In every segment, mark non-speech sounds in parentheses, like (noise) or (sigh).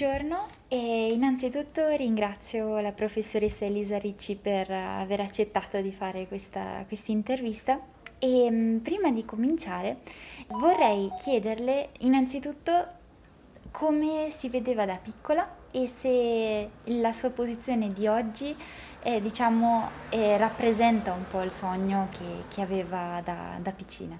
buongiorno e innanzitutto ringrazio la professoressa Elisa Ricci per aver accettato di fare questa intervista e mm, prima di cominciare vorrei chiederle innanzitutto come si vedeva da piccola e se la sua posizione di oggi eh, diciamo, eh, rappresenta un po' il sogno che, che aveva da, da piccina.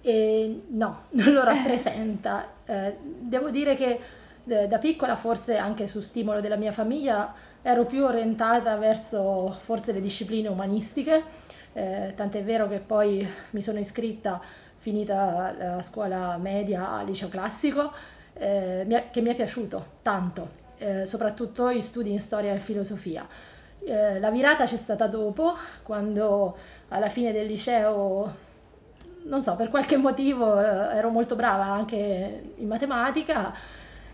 Eh, no, (laughs) non lo rappresenta. Eh, devo dire che da piccola, forse anche su stimolo della mia famiglia, ero più orientata verso forse le discipline umanistiche, eh, tant'è vero che poi mi sono iscritta, finita la scuola media al liceo classico, eh, che mi è piaciuto tanto, eh, soprattutto gli studi in storia e filosofia. Eh, la virata c'è stata dopo, quando alla fine del liceo non so, per qualche motivo eh, ero molto brava anche in matematica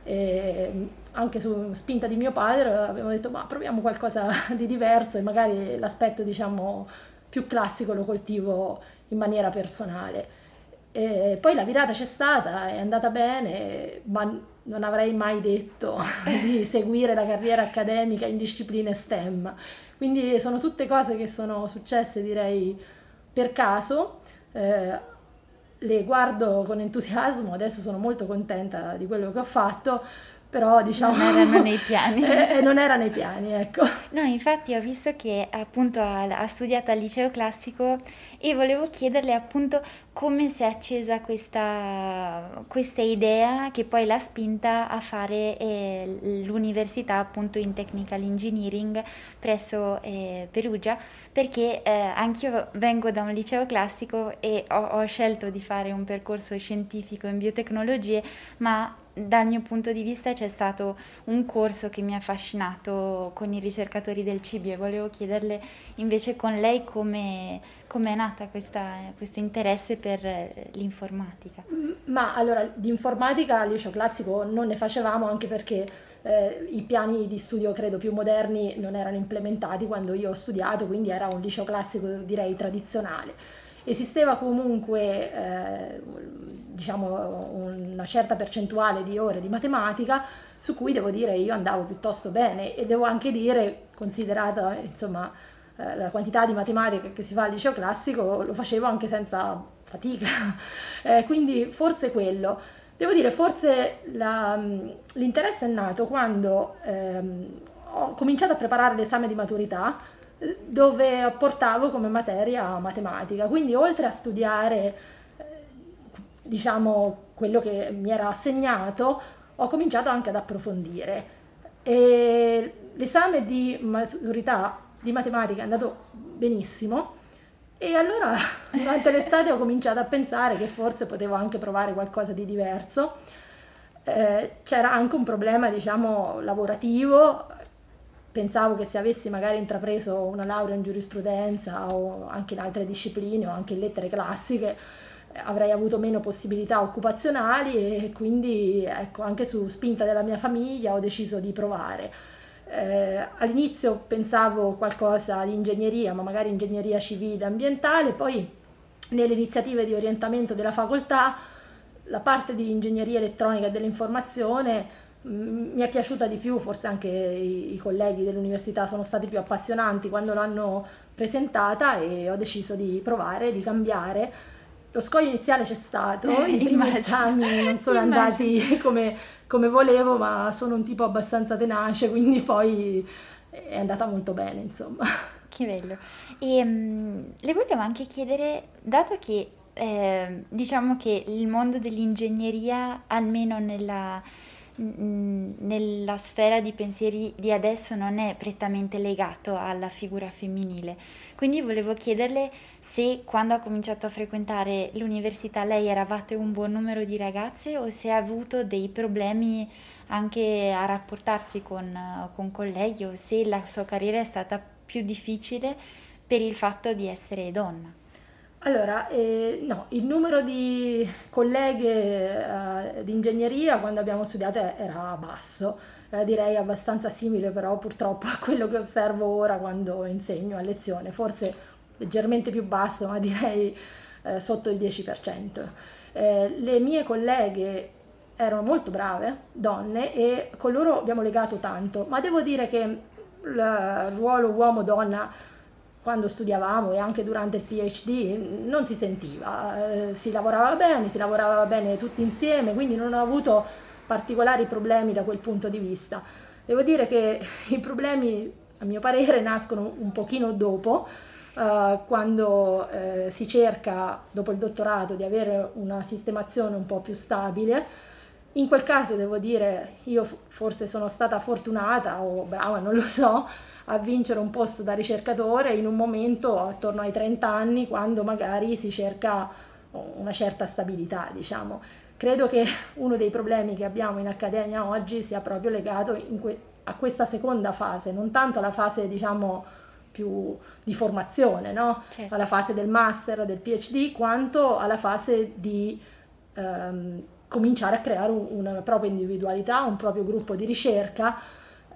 e anche su spinta di mio padre abbiamo detto ma proviamo qualcosa di diverso e magari l'aspetto diciamo più classico lo coltivo in maniera personale. E poi la virata c'è stata, è andata bene, ma non avrei mai detto (laughs) di seguire la carriera accademica in discipline STEM. Quindi sono tutte cose che sono successe, direi, per caso. Eh, le guardo con entusiasmo, adesso sono molto contenta di quello che ho fatto, però diciamo... Non erano nei (laughs) piani. eh, non era nei piani, ecco. No, infatti ho visto che appunto ha, ha, studiato al liceo classico e volevo chiederle appunto come si è accesa questa, questa idea che poi l'ha spinta a fare eh, l'università appunto in technical engineering presso eh, Perugia, perché eh, anch'io vengo da un liceo classico e ho, ho scelto di fare un percorso scientifico in biotecnologie, ma dal mio punto di vista c'è stato un corso che mi ha affascinato con i ricercatori del cibo e volevo chiederle invece con lei come è nata questo interesse per l'informatica. Ma allora di informatica al liceo classico non ne facevamo anche perché eh, i piani di studio credo più moderni non erano implementati quando io ho studiato, quindi era un liceo classico direi tradizionale esisteva comunque eh, diciamo una certa percentuale di ore di matematica su cui devo dire io andavo piuttosto bene e devo anche dire considerata insomma eh, la quantità di matematica che si fa al liceo classico lo facevo anche senza fatica. (laughs) Eh, quindi forse quello. Devo dire forse la, l'interesse è nato quando ehm, ho cominciato a preparare l'esame di maturità dove portavo come materia matematica. Quindi oltre a studiare diciamo quello che mi era assegnato, ho cominciato anche ad approfondire. E l'esame di maturità di matematica è andato benissimo e allora (laughs) durante l'estate ho cominciato a pensare che forse potevo anche provare qualcosa di diverso. Eh, c'era anche un problema, diciamo, lavorativo pensavo che se avessi magari intrapreso una laurea in giurisprudenza o anche in altre discipline o anche in lettere classiche avrei avuto meno possibilità occupazionali e quindi ecco anche su spinta della mia famiglia ho deciso di provare. Eh, all'inizio pensavo qualcosa di ingegneria, ma magari ingegneria civile ambientale, poi nelle iniziative di orientamento della facoltà la parte di ingegneria elettronica e dell'informazione mi è piaciuta di più, forse anche i, i, colleghi dell'università sono stati più appassionanti quando l'hanno presentata e ho deciso di provare, di cambiare. Lo scoglio iniziale c'è stato, (laughs) i primi esami non sono andati come, come, volevo, ma sono un tipo abbastanza tenace, quindi poi è andata molto bene, insomma. Che bello. E um, le volevo anche chiedere, dato che eh, diciamo che il mondo dell'ingegneria, almeno nella nella sfera di pensieri di adesso non è prettamente legato alla figura femminile. Quindi volevo chiederle se quando ha cominciato a frequentare l'università lei eravate un buon numero di ragazze o se ha avuto dei problemi anche a rapportarsi con, con colleghi o se la sua carriera è stata più difficile per il fatto di essere donna. Allora, eh, no, il numero di colleghe eh, di ingegneria quando abbiamo studiato era basso, eh, direi abbastanza simile però purtroppo a quello che osservo ora quando insegno a lezione, forse leggermente più basso, ma direi eh, sotto il 10%. Eh, le mie colleghe erano molto brave, donne, e con loro abbiamo legato tanto, ma devo dire che il ruolo uomo-donna quando studiavamo e anche durante il PhD non si sentiva, eh, si lavorava bene, si lavorava bene tutti insieme, quindi non ho avuto particolari problemi da quel punto di vista. Devo dire che (laughs) i problemi, a mio parere, nascono un pochino dopo, eh, quando eh, si cerca, dopo il dottorato, di avere una sistemazione un po' più stabile. In quel caso devo dire, io forse sono stata fortunata o brava, non lo so, a vincere un posto da ricercatore in un momento attorno ai 30 anni quando magari si cerca una certa stabilità, diciamo. Credo che (laughs) uno dei problemi che abbiamo in accademia oggi sia proprio legato que- a questa seconda fase, non tanto alla fase, diciamo, più di formazione, no? certo. alla fase del master, del PhD, quanto alla fase di ehm, cominciare a creare un, una propria individualità, un proprio gruppo di ricerca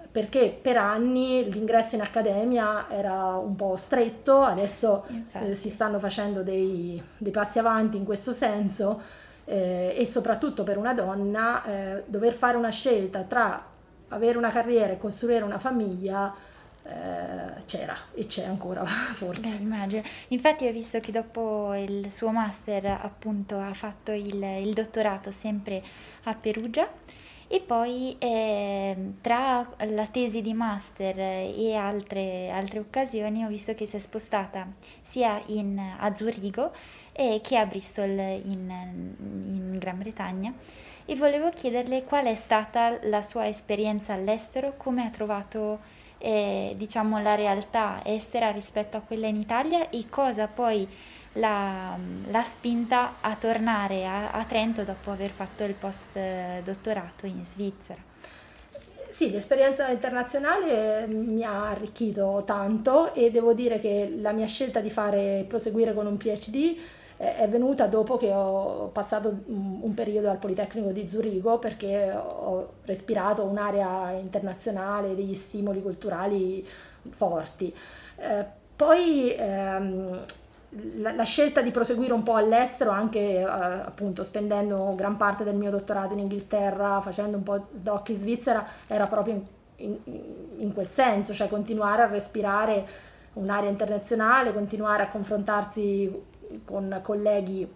perché per anni l'ingresso in accademia era un po' stretto, adesso eh, si stanno facendo dei, dei, passi avanti in questo senso eh, e soprattutto per una donna eh, dover fare una scelta tra avere una carriera e costruire una famiglia c'era e c'è ancora (laughs) forse. Beh, immagino. Infatti ho visto che dopo il suo master appunto ha fatto il, il dottorato sempre a Perugia e poi eh, tra la tesi di master e altre, altre, occasioni ho visto che si è spostata sia in, a Zurigo eh, che a Bristol in, in Gran Bretagna e volevo chiederle qual è stata la sua esperienza all'estero, come ha trovato eh, diciamo, la realtà estera rispetto a quella in Italia e cosa poi l'ha, spinta a tornare a, a, Trento dopo aver fatto il post dottorato in Svizzera. Sì, l'esperienza internazionale mi ha arricchito tanto e devo dire che la mia scelta di fare proseguire con un PhD è venuta dopo che ho passato un periodo al Politecnico di Zurigo perché ho respirato un'area internazionale, degli stimoli culturali forti. Eh, poi ehm, la, la, scelta di proseguire un po' all'estero, anche eh, appunto spendendo gran parte del mio dottorato in Inghilterra, facendo un po' sdoc in Svizzera, era proprio in, in, in quel senso, cioè continuare a respirare un'area internazionale, continuare a confrontarsi con colleghi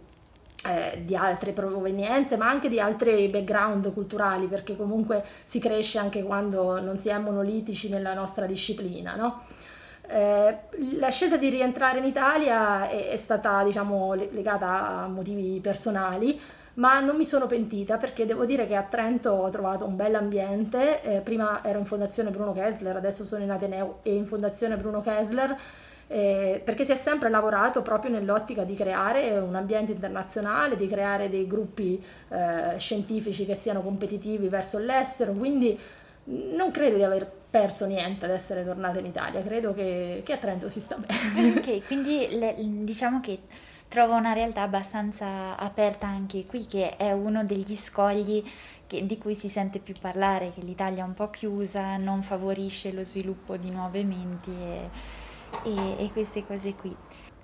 eh, di altre provenienze, ma anche di altri background culturali, perché comunque si cresce anche quando non si è monolitici nella nostra disciplina, no? Eh, la scelta di rientrare in Italia è, stata diciamo, legata a motivi personali, ma non mi sono pentita perché devo dire che a Trento ho trovato un bel ambiente. Eh, prima ero in Fondazione Bruno Kessler, adesso sono in Ateneo e in Fondazione Bruno Kessler. Eh, perché si è sempre lavorato proprio nell'ottica di creare un ambiente internazionale, di creare dei gruppi eh, scientifici che siano competitivi verso l'estero, quindi non credo di aver perso niente ad essere tornata in Italia, credo che, che a Trento si sta bene. Ok, quindi le, diciamo che trovo una realtà abbastanza aperta anche qui, che è uno degli scogli che, di cui si sente più parlare, che l'Italia è un po' chiusa, non favorisce lo sviluppo di nuove menti e, e, e queste cose qui.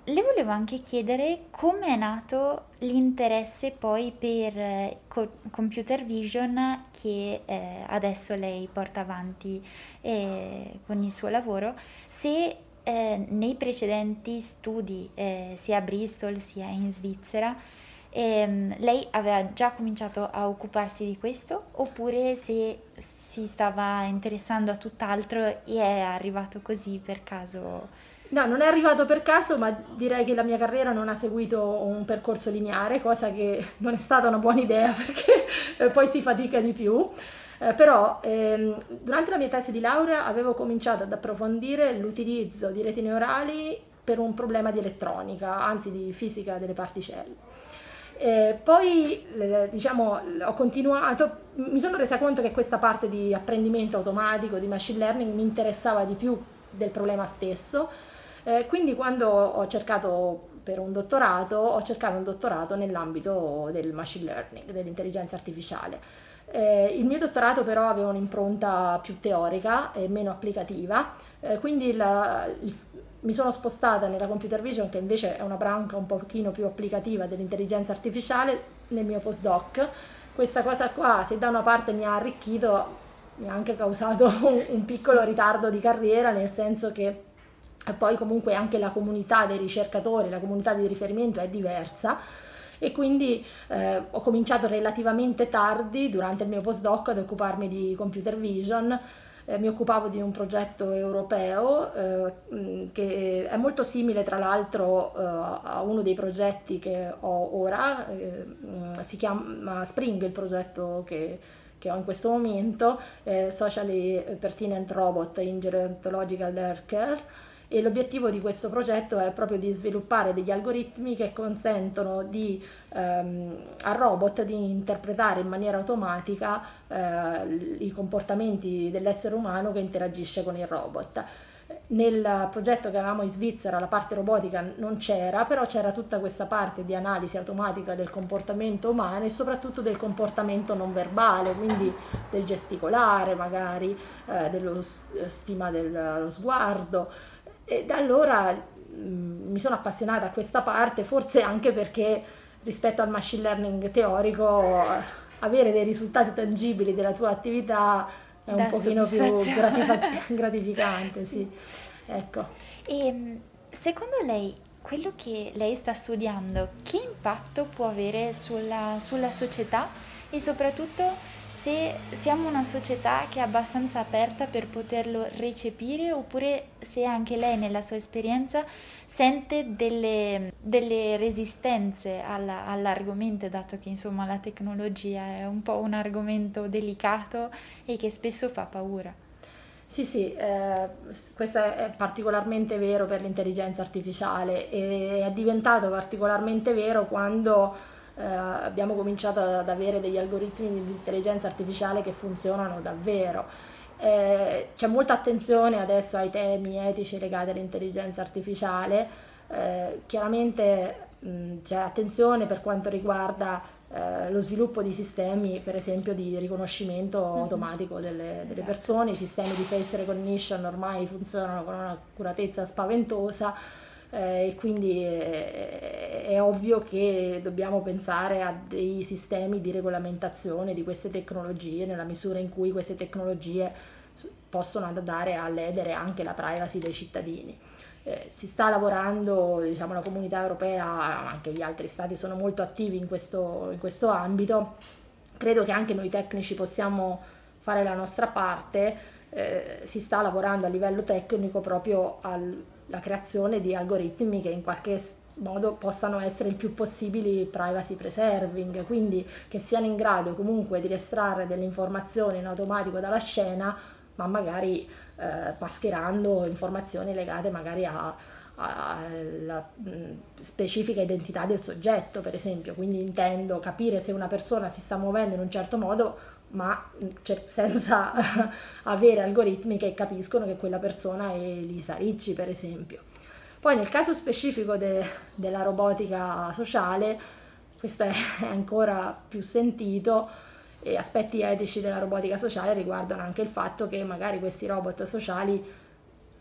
Le volevo anche chiedere come è nato l'interesse poi per eh, computer vision che eh, adesso lei porta avanti eh, con il suo lavoro, se eh, nei precedenti studi eh, sia a Bristol sia in Svizzera ehm, lei aveva già cominciato a occuparsi di questo oppure se si stava interessando a tutt'altro e è arrivato così per caso No, non è arrivato per caso, ma direi che la mia carriera non ha seguito un percorso lineare, cosa che non è stata una buona idea (laughs) perché eh, poi si fatica di più. Eh, però ehm, durante la mia tesi di laurea avevo cominciato ad approfondire l'utilizzo di reti neurali per un problema di elettronica, anzi di fisica delle particelle. Eh, poi diciamo, ho continuato, mi sono resa conto che questa parte di apprendimento automatico, di machine learning mi interessava di più del problema stesso eh, quindi quando ho cercato per un dottorato, ho cercato un dottorato nell'ambito del machine learning, dell'intelligenza artificiale. Eh, il mio dottorato però aveva un'impronta più teorica e meno applicativa, eh, quindi la, mi sono spostata nella computer vision, che invece è una branca un pochino più applicativa dell'intelligenza artificiale, nel mio postdoc. Questa cosa qua, se da una parte mi ha arricchito, mi ha anche causato (laughs) un, un piccolo ritardo di carriera, nel senso che poi comunque anche la comunità dei ricercatori, la comunità di riferimento è diversa. E quindi eh, ho cominciato relativamente tardi durante il mio postdoc ad occuparmi di computer vision. Eh, mi occupavo di un progetto europeo eh, che è molto simile tra l'altro eh, a uno dei progetti che ho ora, eh, si chiama Spring il progetto che, che ho in questo momento, Socially Pertinent Robot in Gerontological Healthcare e l'obiettivo di questo progetto è proprio di sviluppare degli algoritmi che consentono di, ehm, al robot di interpretare in maniera automatica eh, i comportamenti dell'essere umano che interagisce con il robot. Nel progetto che avevamo in Svizzera la parte robotica non c'era, però c'era tutta questa parte di analisi automatica del comportamento umano e soprattutto del comportamento non verbale, quindi del gesticolare magari, eh, dello stima dello sguardo. E da allora mh, mm, mi sono appassionata a questa parte, forse anche perché rispetto al machine learning teorico avere dei risultati tangibili della tua attività è un da pochino più gratific- (laughs) gratificante, sì. sì. Ecco. E mm, secondo lei quello che lei sta studiando, che impatto può avere sulla, sulla società e soprattutto se siamo una società che è abbastanza aperta per poterlo recepire oppure se anche lei nella sua esperienza sente delle, delle resistenze alla, all'argomento dato che insomma la tecnologia è un po' un argomento delicato e che spesso fa paura. Sì, sì, eh, questo è particolarmente vero per l'intelligenza artificiale e è diventato particolarmente vero quando eh, abbiamo cominciato ad avere degli algoritmi di intelligenza artificiale che funzionano davvero. Eh, c'è molta attenzione adesso ai temi etici legati all'intelligenza artificiale, eh, chiaramente mh, c'è attenzione per quanto riguarda eh, lo sviluppo di sistemi, per esempio, di riconoscimento mm-hmm. automatico delle, delle, persone, i sistemi di face recognition ormai funzionano con un'accuratezza spaventosa eh, e quindi è, è, ovvio che dobbiamo pensare a dei sistemi di regolamentazione di queste tecnologie nella misura in cui queste tecnologie possono andare a ledere anche la privacy dei cittadini. Eh, si sta lavorando, diciamo, la comunità europea, anche gli altri stati sono molto attivi in questo, in questo ambito. Credo che anche noi tecnici possiamo fare la nostra parte. Eh, si sta lavorando a livello tecnico proprio al la creazione di algoritmi che in qualche modo possano essere il più possibile privacy preserving, quindi che siano in grado comunque di estrarre delle informazioni in automatico dalla scena, ma magari eh, mascherando informazioni legate magari a alla specifica identità del soggetto, per esempio, quindi intendo capire se una persona si sta muovendo in un certo modo ma cioè, senza (laughs) avere algoritmi che capiscono che quella persona è Lisa Ricci, per esempio. Poi nel caso specifico de, della robotica sociale, questo è (laughs) ancora più sentito, e aspetti etici della robotica sociale riguardano anche il fatto che magari questi robot sociali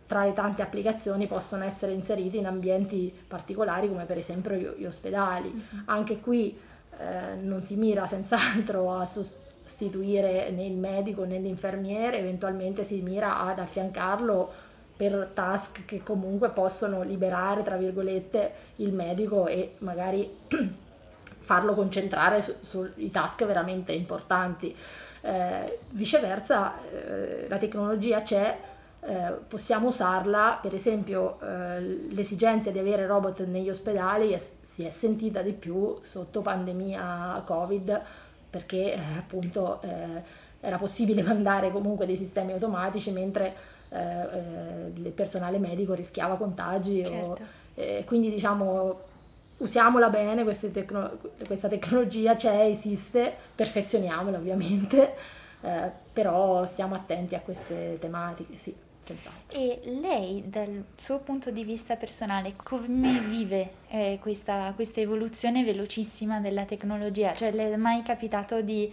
tra le tante applicazioni possono essere inseriti in ambienti particolari come per esempio gli ospedali. Mm-hmm. Anche qui eh, non si mira senz'altro a sostituire sostituire né il medico né l'infermiere, eventualmente si mira ad affiancarlo per task che comunque possono liberare, tra virgolette, il medico e magari (clears throat) farlo concentrare sui su task veramente importanti. Eh, viceversa, eh, la tecnologia c'è, eh, possiamo usarla, per esempio eh, l'esigenza di avere robot negli ospedali si è sentita di più sotto pandemia Covid perché eh, appunto eh, era possibile (laughs) mandare comunque dei sistemi automatici mentre eh, eh, il personale medico rischiava contagi. Certo. O, quindi diciamo usiamola bene, tecno- questa tecnologia c'è, esiste, perfezioniamola ovviamente, eh, però stiamo attenti a queste tematiche, sì. Senz'altro. E lei, dal suo punto di vista personale, come vive eh, questa, questa, evoluzione velocissima della tecnologia? Cioè, le è mai capitato di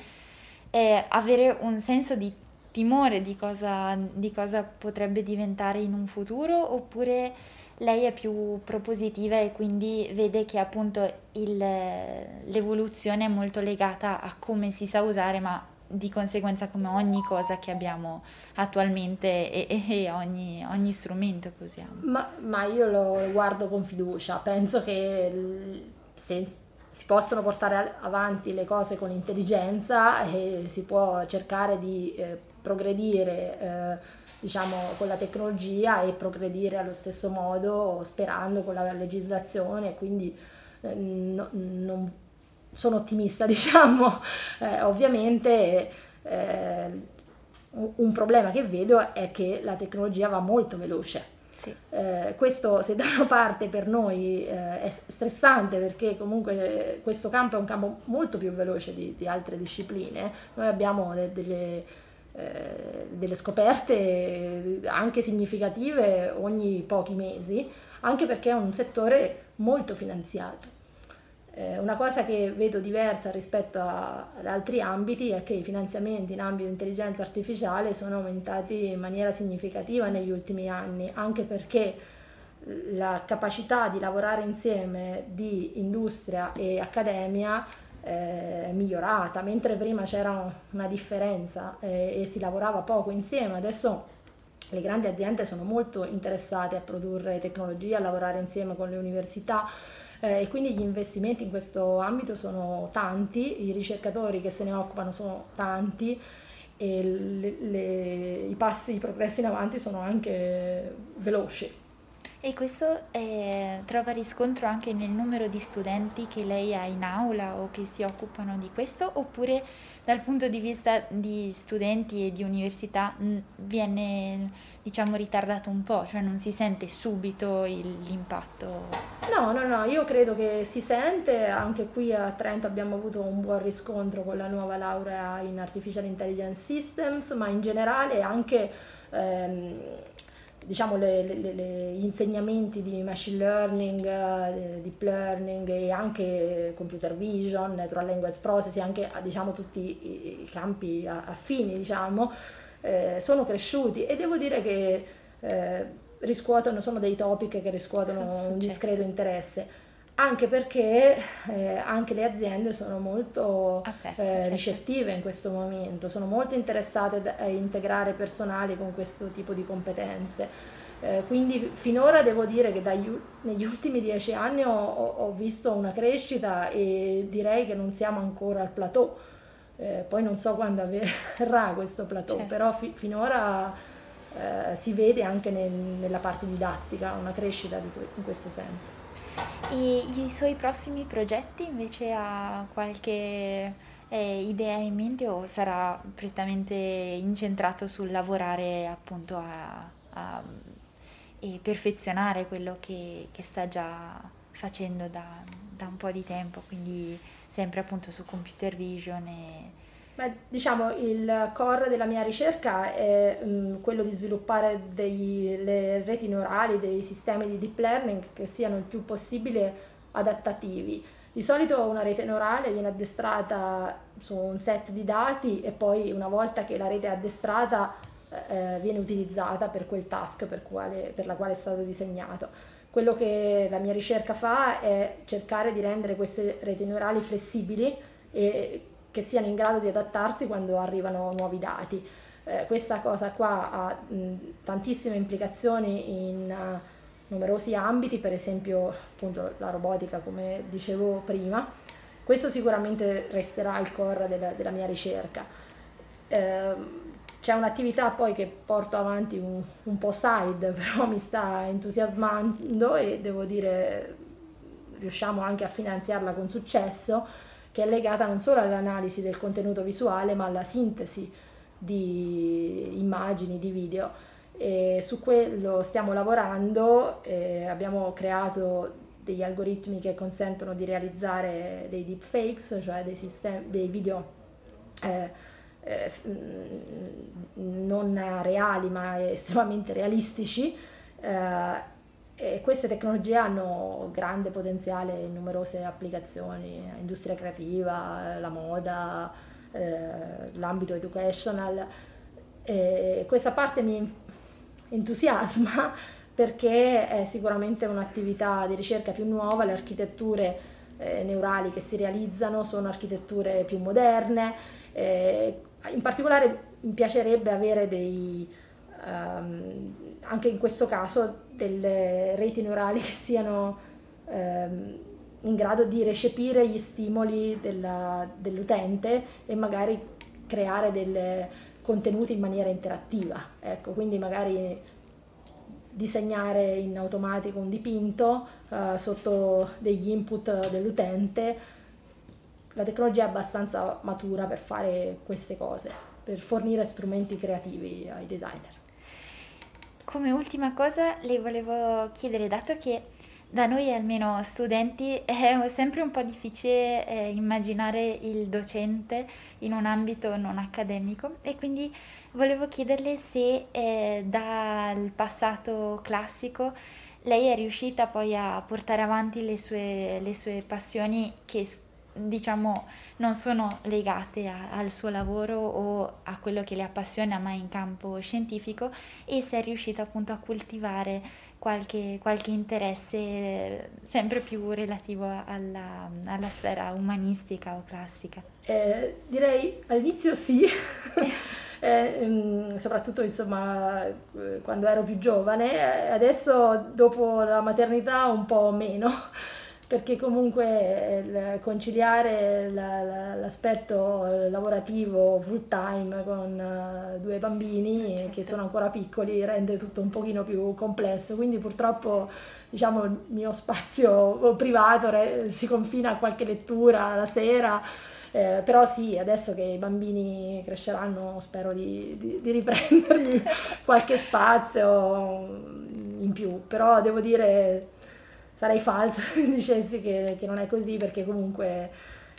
eh, avere un senso di timore di cosa, di cosa, potrebbe diventare in un futuro oppure lei è più propositiva e quindi vede che appunto il, l'evoluzione è molto legata a come si sa usare, ma di conseguenza come ogni cosa che abbiamo attualmente e, e ogni, ogni, strumento che usiamo. Ma, ma, io lo guardo con fiducia, penso che se si possono portare avanti le cose con intelligenza e si può cercare di eh, progredire eh, diciamo, con la tecnologia e progredire allo stesso modo sperando con la legislazione quindi eh, no, non sono ottimista, (laughs) diciamo, eh, ovviamente eh, un problema che vedo è che la tecnologia va molto veloce. Sì. Eh, questo se da una parte per noi eh, è stressante perché comunque questo campo è un campo molto più veloce di, di altre discipline, noi abbiamo de, delle, eh, delle scoperte anche significative ogni pochi mesi, anche perché è un settore molto finanziato. Eh, una cosa che vedo diversa rispetto a, ad altri ambiti è che i finanziamenti in ambito di intelligenza artificiale sono aumentati in maniera significativa negli ultimi anni, anche perché la capacità di lavorare insieme di industria e accademia eh, è migliorata, mentre prima c'era una differenza eh, e si lavorava poco insieme, adesso le grandi aziende sono molto interessate a produrre tecnologia, a lavorare insieme con le università eh, e quindi gli investimenti in questo ambito sono tanti, i ricercatori che se ne occupano sono tanti e le, le, i passi, i progressi in avanti sono anche veloci. E questo eh, trova riscontro anche nel numero di studenti che lei ha in aula o che si occupano di questo, oppure dal punto di vista di studenti e di università viene diciamo ritardato un po', cioè non si sente subito il, l'impatto? No, no, no, io credo che si sente, anche qui a Trento abbiamo avuto un buon riscontro con la nuova laurea in Artificial Intelligence Systems, ma in generale anche... Ehm, diciamo, le, le, le, gli insegnamenti di machine learning, eh, deep learning e anche computer vision, natural language processing, anche diciamo, tutti i, i campi affini diciamo, eh, sono cresciuti. E devo dire che eh, riscuotono, sono dei topic che riscuotono un discreto interesse anche perché eh, anche le aziende sono molto Aperte, eh, certo. ricettive in questo momento, sono molto interessate a integrare personale con questo tipo di competenze. Eh, quindi finora devo dire che dagli, negli ultimi dieci anni ho, ho, visto una crescita e direi che non siamo ancora al plateau. Eh, poi non so quando avverrà (laughs) questo plateau, certo. però fi, finora eh, si vede anche nel, nella parte didattica una crescita que- in questo senso. E i suoi prossimi progetti invece ha qualche eh, idea in mente o sarà prettamente incentrato sul lavorare appunto a, a e perfezionare quello che, che sta già facendo da, da, un po' di tempo, quindi sempre appunto su computer vision e Beh, diciamo il core della mia ricerca è um, quello di sviluppare delle reti neurali, dei sistemi di deep learning che siano il più possibile adattativi. Di solito una rete neurale viene addestrata su un set di dati e poi una volta che la rete è addestrata eh, viene utilizzata per quel task per, quale, per la quale è stato disegnato. Quello che la mia ricerca fa è cercare di rendere queste reti neurali flessibili e che siano in grado di adattarsi quando arrivano nuovi dati. Eh, questa cosa qua ha mh, tantissime implicazioni in uh, numerosi ambiti, per esempio appunto la robotica come dicevo prima. Questo sicuramente resterà il core della, della mia ricerca. Eh, c'è un'attività poi che porto avanti un, un po' side, (laughs) però mi sta entusiasmando e devo dire riusciamo anche a finanziarla con successo che è legata non solo all'analisi del contenuto visuale ma alla sintesi di immagini, di video. E su quello stiamo lavorando, eh, abbiamo creato degli algoritmi che consentono di realizzare dei deepfakes, cioè dei, sistemi, dei video eh, eh, non reali ma estremamente realistici eh, e queste tecnologie hanno grande potenziale in numerose applicazioni, industria creativa, la moda, eh, l'ambito educational. E questa parte mi entusiasma (laughs) perché è sicuramente un'attività di ricerca più nuova, le architetture eh, neurali che si realizzano sono architetture più moderne, eh, in particolare mi piacerebbe avere dei, um, anche in questo caso delle reti neurali che siano um, in grado di recepire gli stimoli della, dell'utente e magari creare dei contenuti in maniera interattiva. Ecco, quindi magari disegnare in automatico un dipinto uh, sotto degli input dell'utente. La tecnologia è abbastanza matura per fare queste cose, per fornire strumenti creativi ai designer. Come ultima cosa le volevo chiedere, dato che da noi almeno studenti (laughs) è sempre un po' difficile eh, immaginare il docente in un ambito non accademico. E quindi volevo chiederle se eh, dal passato classico lei è riuscita poi a portare avanti le sue, le sue passioni che diciamo non sono legate a, al suo lavoro o a quello che le appassiona ma in campo scientifico e se è riuscita appunto a coltivare qualche, qualche interesse sempre più relativo alla, alla sfera umanistica o classica. Eh, direi all'inizio sì. (laughs) eh, soprattutto insomma quando ero più giovane, adesso dopo la maternità un po' meno perché comunque conciliare l'aspetto lavorativo full time con eh, due bambini certo. che sono ancora piccoli rende tutto un pochino più complesso, quindi purtroppo diciamo il mio spazio (laughs) privato si confina a qualche lettura la sera. Eh, però sì, adesso che i bambini cresceranno spero di, di, di riprendermi (laughs) qualche spazio in più, però devo dire sarei falso (laughs) se dicessi che, che non è così perché comunque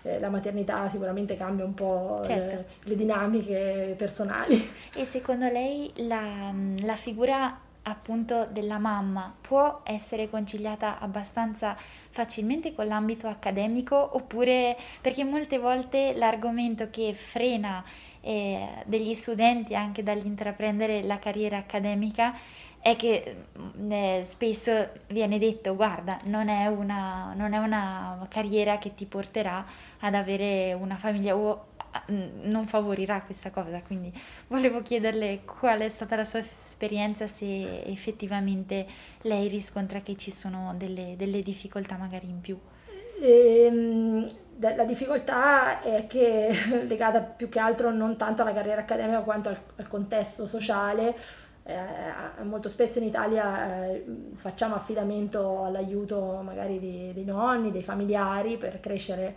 eh, la maternità sicuramente cambia un po' certo. le, le, dinamiche personali. E secondo lei la, la figura appunto della mamma. Può essere conciliata abbastanza facilmente con l'ambito accademico oppure perché molte volte l'argomento che frena eh, degli studenti anche dall'intraprendere la carriera accademica è che mm, eh, spesso viene detto guarda non è, una, non è una carriera che ti porterà ad avere una famiglia o non favorirà questa cosa, quindi volevo chiederle qual è stata la sua esperienza, se effettivamente lei riscontra che ci sono delle, delle difficoltà magari in più. Ehm, la difficoltà è che (laughs) legata più che altro non tanto alla carriera accademica quanto al, al contesto sociale. Eh, molto spesso in Italia eh, facciamo affidamento all'aiuto magari dei, dei nonni, dei familiari per crescere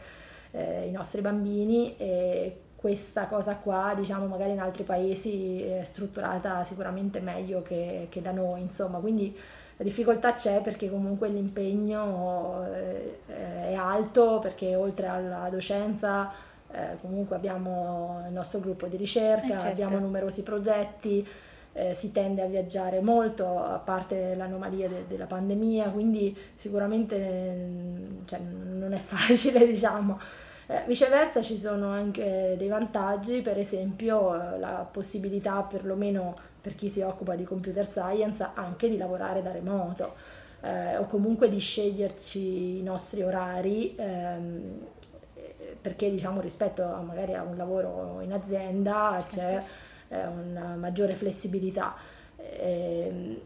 eh, i nostri bambini e questa cosa qua, diciamo, magari in altri paesi è strutturata sicuramente meglio che, che da noi, insomma, quindi la difficoltà c'è perché comunque l'impegno eh, è alto, perché oltre alla docenza eh, comunque abbiamo il nostro gruppo di ricerca, eh certo. abbiamo numerosi progetti, eh, si tende a viaggiare molto, a parte l'anomalia de- della pandemia, quindi sicuramente cioè, non è (laughs) facile, diciamo. Eh, viceversa ci sono anche dei vantaggi, per esempio eh, la possibilità perlomeno per chi si occupa di computer science anche di lavorare da remoto eh, o comunque di sceglierci i nostri orari ehm, perché diciamo rispetto a magari a un lavoro in azienda c'è eh, una maggiore flessibilità. Eh,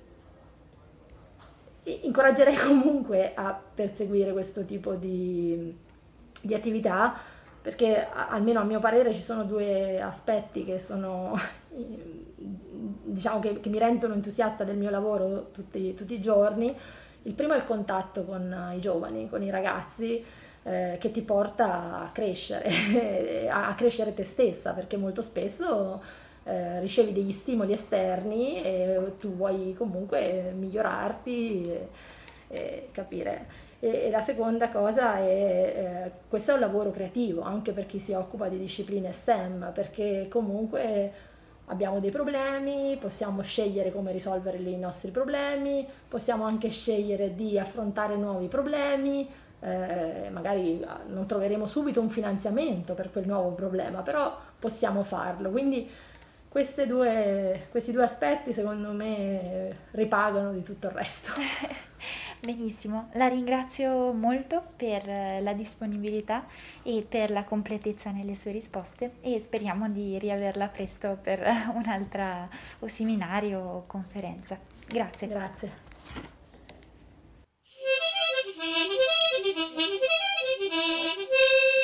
incoraggerei (laughs) comunque a perseguire questo tipo di di attività perché almeno a mio parere ci sono due aspetti che sono (laughs) diciamo che, che mi rendono entusiasta del mio lavoro tutti, tutti, i giorni il primo è il contatto con i giovani, con i ragazzi eh, che ti porta a crescere, (laughs) a crescere te stessa perché molto spesso eh, ricevi degli stimoli esterni e tu vuoi comunque migliorarti e, e capire e, la seconda cosa è, eh, questo è un lavoro creativo anche per chi si occupa di discipline STEM, perché comunque abbiamo dei problemi, possiamo scegliere come risolvere i nostri problemi, possiamo anche scegliere di affrontare nuovi problemi, eh, magari ah, non troveremo subito un finanziamento per quel nuovo problema, però possiamo farlo. Quindi Due, questi due aspetti secondo me ripagano di tutto il resto. (laughs) Benissimo, la ringrazio molto per la disponibilità e per la completezza nelle sue risposte e speriamo di riaverla presto per (laughs) un'altra o seminario o conferenza. Grazie. Grazie. Grazie. (laughs)